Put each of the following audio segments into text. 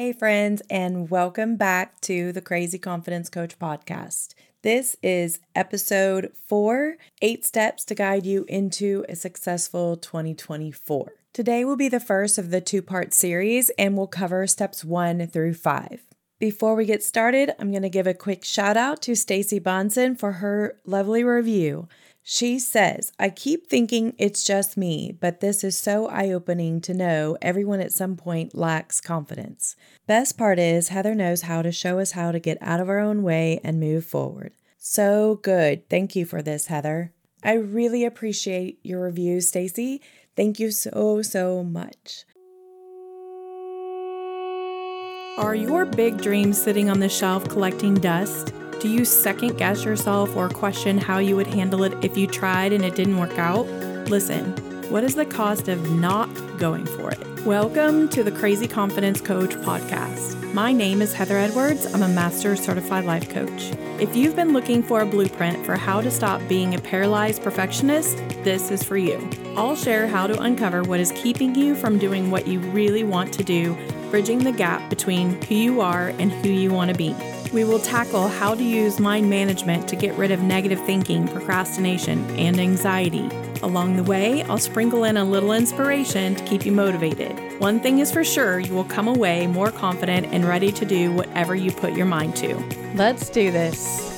Hey, friends, and welcome back to the Crazy Confidence Coach podcast. This is episode four Eight Steps to Guide You into a Successful 2024. Today will be the first of the two part series, and we'll cover steps one through five. Before we get started, I'm going to give a quick shout out to Stacy Bonson for her lovely review. She says, I keep thinking it's just me, but this is so eye opening to know everyone at some point lacks confidence. Best part is, Heather knows how to show us how to get out of our own way and move forward. So good. Thank you for this, Heather. I really appreciate your review, Stacy. Thank you so, so much. Are your big dreams sitting on the shelf collecting dust? Do you second guess yourself or question how you would handle it if you tried and it didn't work out? Listen, what is the cost of not going for it? Welcome to the Crazy Confidence Coach podcast. My name is Heather Edwards. I'm a Master Certified Life Coach. If you've been looking for a blueprint for how to stop being a paralyzed perfectionist, this is for you. I'll share how to uncover what is keeping you from doing what you really want to do, bridging the gap between who you are and who you want to be. We will tackle how to use mind management to get rid of negative thinking, procrastination, and anxiety. Along the way, I'll sprinkle in a little inspiration to keep you motivated. One thing is for sure, you will come away more confident and ready to do whatever you put your mind to. Let's do this.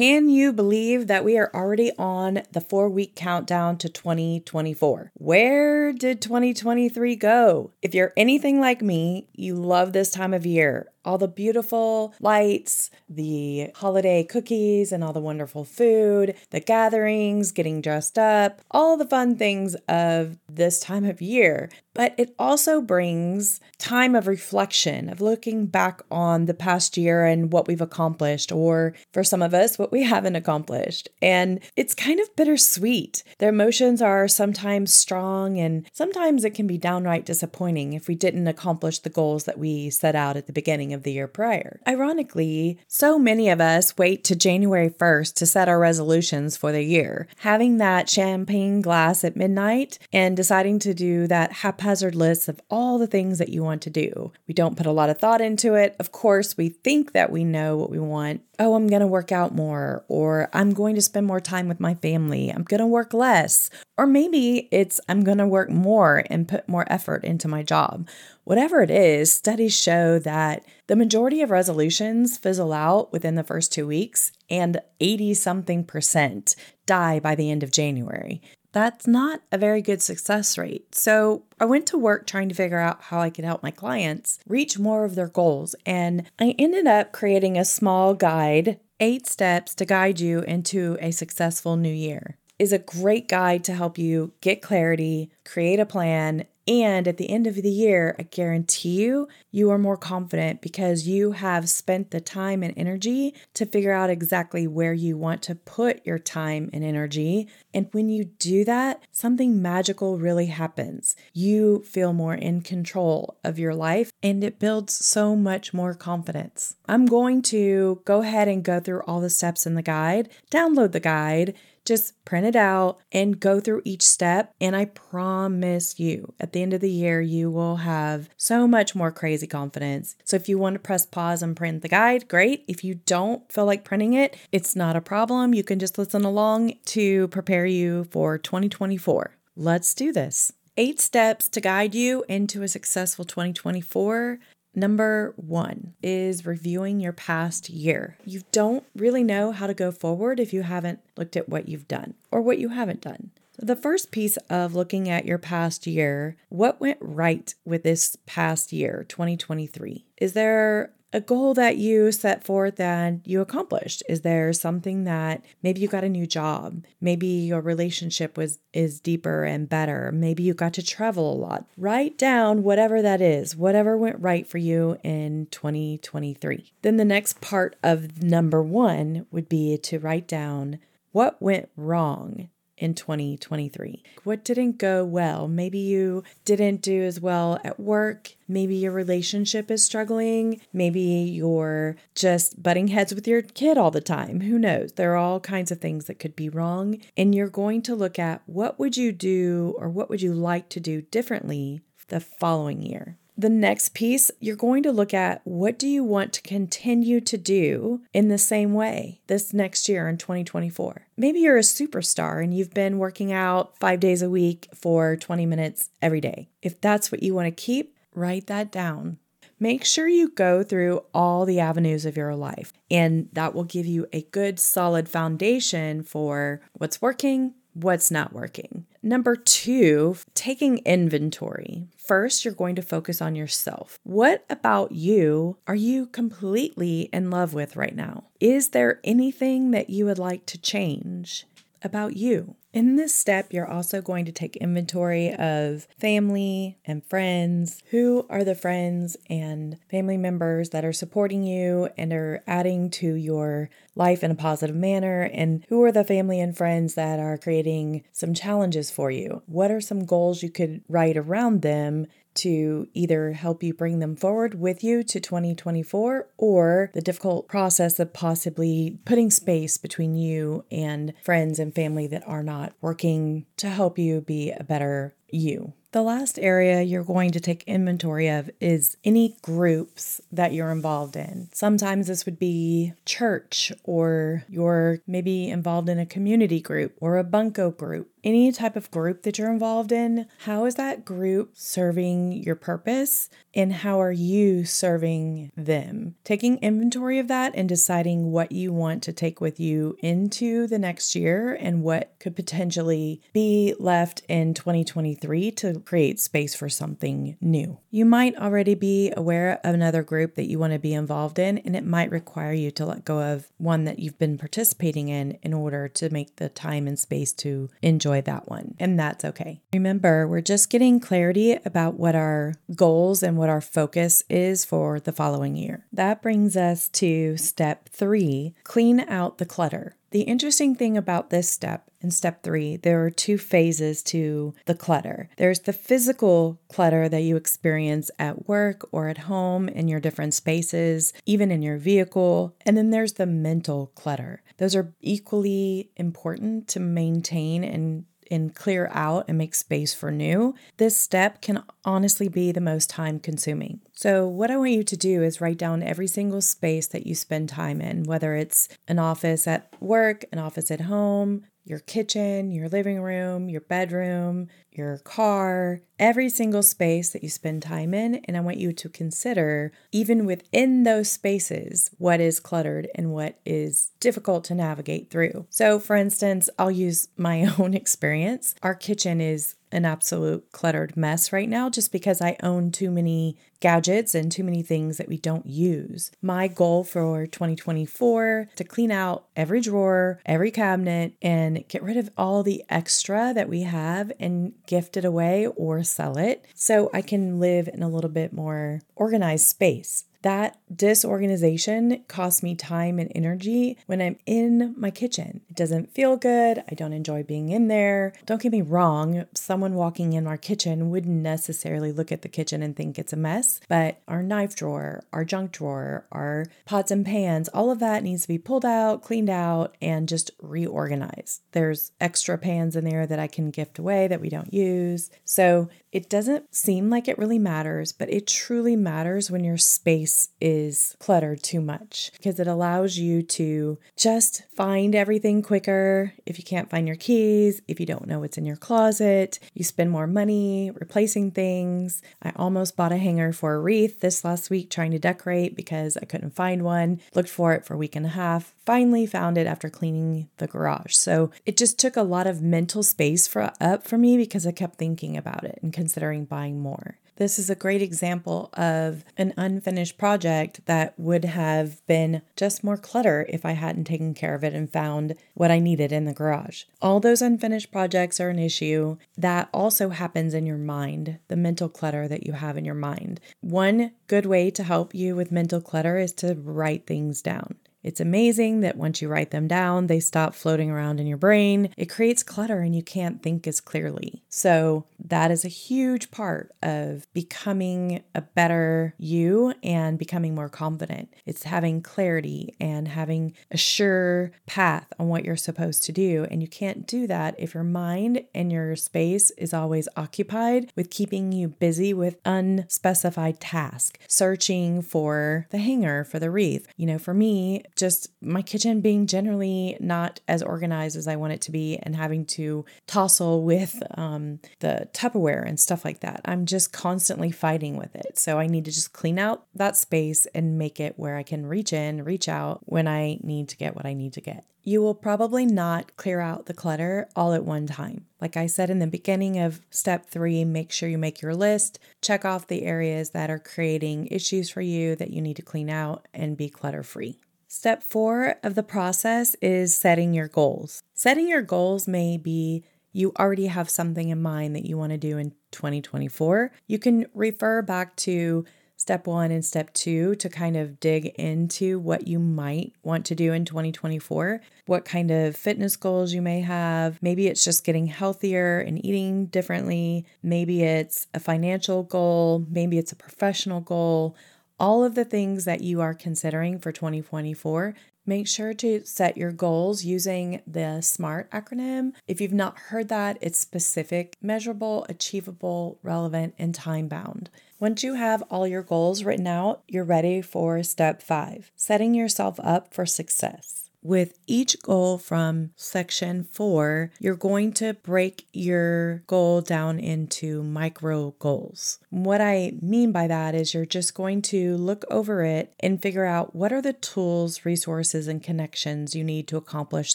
Can you believe that we are already on the four week countdown to 2024? Where did 2023 go? If you're anything like me, you love this time of year all the beautiful lights, the holiday cookies, and all the wonderful food, the gatherings, getting dressed up, all the fun things of this time of year. But it also brings time of reflection, of looking back on the past year and what we've accomplished, or for some of us, what we haven't accomplished. And it's kind of bittersweet. The emotions are sometimes strong, and sometimes it can be downright disappointing if we didn't accomplish the goals that we set out at the beginning beginning of the year prior. Ironically, so many of us wait to January 1st to set our resolutions for the year. Having that champagne glass at midnight and deciding to do that haphazard list of all the things that you want to do. We don't put a lot of thought into it. Of course, we think that we know what we want. Oh, I'm going to work out more, or I'm going to spend more time with my family. I'm going to work less. Or maybe it's I'm going to work more and put more effort into my job. Whatever it is, studies show that the majority of resolutions fizzle out within the first two weeks, and 80 something percent die by the end of January. That's not a very good success rate. So, I went to work trying to figure out how I could help my clients reach more of their goals, and I ended up creating a small guide Eight steps to guide you into a successful new year is a great guide to help you get clarity, create a plan, and at the end of the year, I guarantee you, you are more confident because you have spent the time and energy to figure out exactly where you want to put your time and energy. And when you do that, something magical really happens. You feel more in control of your life and it builds so much more confidence. I'm going to go ahead and go through all the steps in the guide, download the guide just print it out and go through each step. And I promise you, at the end of the year, you will have so much more crazy confidence. So if you want to press pause and print the guide, great. If you don't feel like printing it, it's not a problem. You can just listen along to prepare you for 2024. Let's do this. Eight steps to guide you into a successful 2024. Number one is reviewing your past year. You don't really know how to go forward if you haven't looked at what you've done or what you haven't done. The first piece of looking at your past year, what went right with this past year, 2023? Is there a goal that you set forth and you accomplished? Is there something that maybe you got a new job? Maybe your relationship was is deeper and better. Maybe you got to travel a lot. Write down whatever that is, whatever went right for you in 2023. Then the next part of number 1 would be to write down what went wrong in 2023? What didn't go well? Maybe you didn't do as well at work. Maybe your relationship is struggling. Maybe you're just butting heads with your kid all the time. Who knows? There are all kinds of things that could be wrong. And you're going to look at what would you do or what would you like to do differently the following year. The next piece, you're going to look at what do you want to continue to do in the same way this next year in 2024. Maybe you're a superstar and you've been working out five days a week for 20 minutes every day. If that's what you want to keep, write that down. Make sure you go through all the avenues of your life, and that will give you a good, solid foundation for what's working, what's not working. Number two, taking inventory. First, you're going to focus on yourself. What about you are you completely in love with right now? Is there anything that you would like to change about you? In this step, you're also going to take inventory of family and friends. Who are the friends and family members that are supporting you and are adding to your life in a positive manner? And who are the family and friends that are creating some challenges for you? What are some goals you could write around them to either help you bring them forward with you to 2024 or the difficult process of possibly putting space between you and friends and family that are not working to help you be a better you. The last area you're going to take inventory of is any groups that you're involved in. Sometimes this would be church, or you're maybe involved in a community group or a bunco group. Any type of group that you're involved in, how is that group serving your purpose and how are you serving them? Taking inventory of that and deciding what you want to take with you into the next year and what could potentially be left in 2023 to create space for something new. You might already be aware of another group that you want to be involved in, and it might require you to let go of one that you've been participating in in order to make the time and space to enjoy that one. And that's okay. Remember, we're just getting clarity about what our goals and what our focus is for the following year. That brings us to step three clean out the clutter. The interesting thing about this step, in step three, there are two phases to the clutter. There's the physical clutter that you experience at work or at home in your different spaces, even in your vehicle. And then there's the mental clutter. Those are equally important to maintain and and clear out and make space for new, this step can honestly be the most time consuming. So, what I want you to do is write down every single space that you spend time in, whether it's an office at work, an office at home, your kitchen, your living room, your bedroom, your car, every single space that you spend time in. And I want you to consider, even within those spaces, what is cluttered and what is difficult to navigate through. So, for instance, I'll use my own experience. Our kitchen is an absolute cluttered mess right now just because I own too many gadgets and too many things that we don't use. My goal for 2024 to clean out every drawer, every cabinet and get rid of all the extra that we have and gift it away or sell it so I can live in a little bit more organized space. That disorganization costs me time and energy when I'm in my kitchen. It doesn't feel good. I don't enjoy being in there. Don't get me wrong, someone walking in our kitchen wouldn't necessarily look at the kitchen and think it's a mess, but our knife drawer, our junk drawer, our pots and pans, all of that needs to be pulled out, cleaned out, and just reorganized. There's extra pans in there that I can gift away that we don't use. So it doesn't seem like it really matters, but it truly matters when your space is cluttered too much because it allows you to just find everything quicker. If you can't find your keys, if you don't know what's in your closet, you spend more money replacing things. I almost bought a hanger for a wreath this last week trying to decorate because I couldn't find one. Looked for it for a week and a half. Finally found it after cleaning the garage. So it just took a lot of mental space for up for me because I kept thinking about it and considering buying more. This is a great example of an unfinished project that would have been just more clutter if I hadn't taken care of it and found what I needed in the garage. All those unfinished projects are an issue. That also happens in your mind, the mental clutter that you have in your mind. One good way to help you with mental clutter is to write things down. It's amazing that once you write them down, they stop floating around in your brain. It creates clutter and you can't think as clearly. So, that is a huge part of becoming a better you and becoming more confident. It's having clarity and having a sure path on what you're supposed to do. And you can't do that if your mind and your space is always occupied with keeping you busy with unspecified tasks, searching for the hanger for the wreath. You know, for me, just my kitchen being generally not as organized as I want it to be and having to tussle with um, the Tupperware and stuff like that. I'm just constantly fighting with it. So I need to just clean out that space and make it where I can reach in, reach out when I need to get what I need to get. You will probably not clear out the clutter all at one time. Like I said in the beginning of step three, make sure you make your list, check off the areas that are creating issues for you that you need to clean out, and be clutter free. Step four of the process is setting your goals. Setting your goals may be you already have something in mind that you want to do in 2024. You can refer back to step one and step two to kind of dig into what you might want to do in 2024, what kind of fitness goals you may have. Maybe it's just getting healthier and eating differently. Maybe it's a financial goal. Maybe it's a professional goal. All of the things that you are considering for 2024 Make sure to set your goals using the SMART acronym. If you've not heard that, it's specific, measurable, achievable, relevant, and time bound. Once you have all your goals written out, you're ready for step five setting yourself up for success. With each goal from section four, you're going to break your goal down into micro goals. What I mean by that is you're just going to look over it and figure out what are the tools, resources, and connections you need to accomplish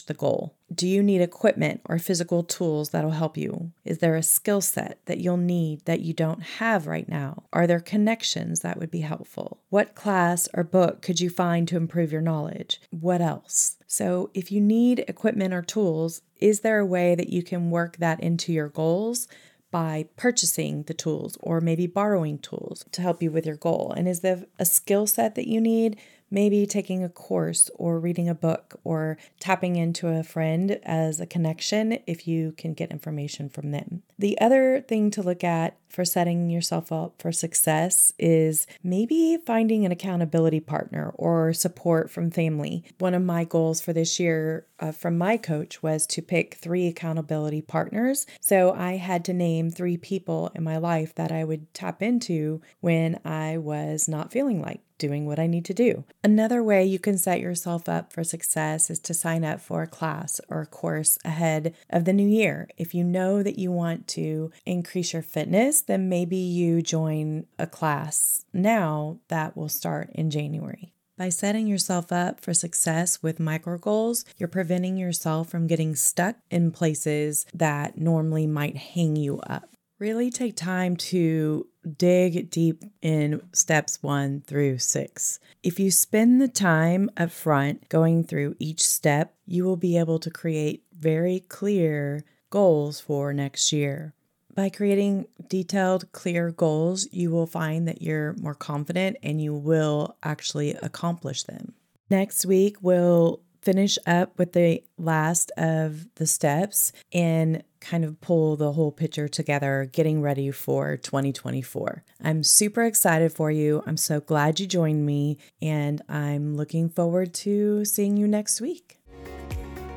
the goal. Do you need equipment or physical tools that'll help you? Is there a skill set that you'll need that you don't have right now? Are there connections that would be helpful? What class or book could you find to improve your knowledge? What else? So, if you need equipment or tools, is there a way that you can work that into your goals? by purchasing the tools or maybe borrowing tools to help you with your goal? And is there a skill set that you need? Maybe taking a course or reading a book or tapping into a friend as a connection if you can get information from them. The other thing to look at for setting yourself up for success is maybe finding an accountability partner or support from family. One of my goals for this year uh, from my coach was to pick three accountability partners. So I had to name three people in my life that I would tap into when I was not feeling like doing what I need to do. Another way you can set yourself up for success is to sign up for a class or a course ahead of the new year. If you know that you want to increase your fitness, then maybe you join a class now that will start in January. By setting yourself up for success with micro goals, you're preventing yourself from getting stuck in places that normally might hang you up. Really take time to dig deep in steps one through six. If you spend the time up front going through each step, you will be able to create very clear goals for next year. By creating detailed, clear goals, you will find that you're more confident and you will actually accomplish them. Next week, we'll finish up with the last of the steps and kind of pull the whole picture together, getting ready for 2024. I'm super excited for you. I'm so glad you joined me, and I'm looking forward to seeing you next week.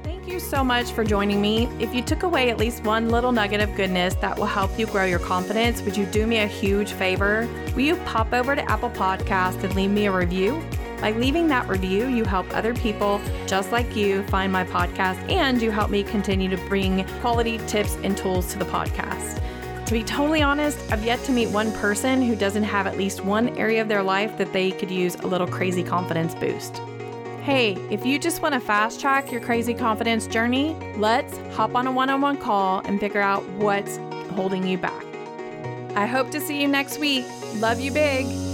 Thank you so much for joining me. If you took away at least one little nugget of goodness that will help you grow your confidence, would you do me a huge favor? Will you pop over to Apple Podcast and leave me a review? By leaving that review, you help other people just like you find my podcast and you help me continue to bring quality tips and tools to the podcast. To be totally honest, I've yet to meet one person who doesn't have at least one area of their life that they could use a little crazy confidence boost. Hey, if you just want to fast track your crazy confidence journey, let's hop on a one on one call and figure out what's holding you back. I hope to see you next week. Love you big.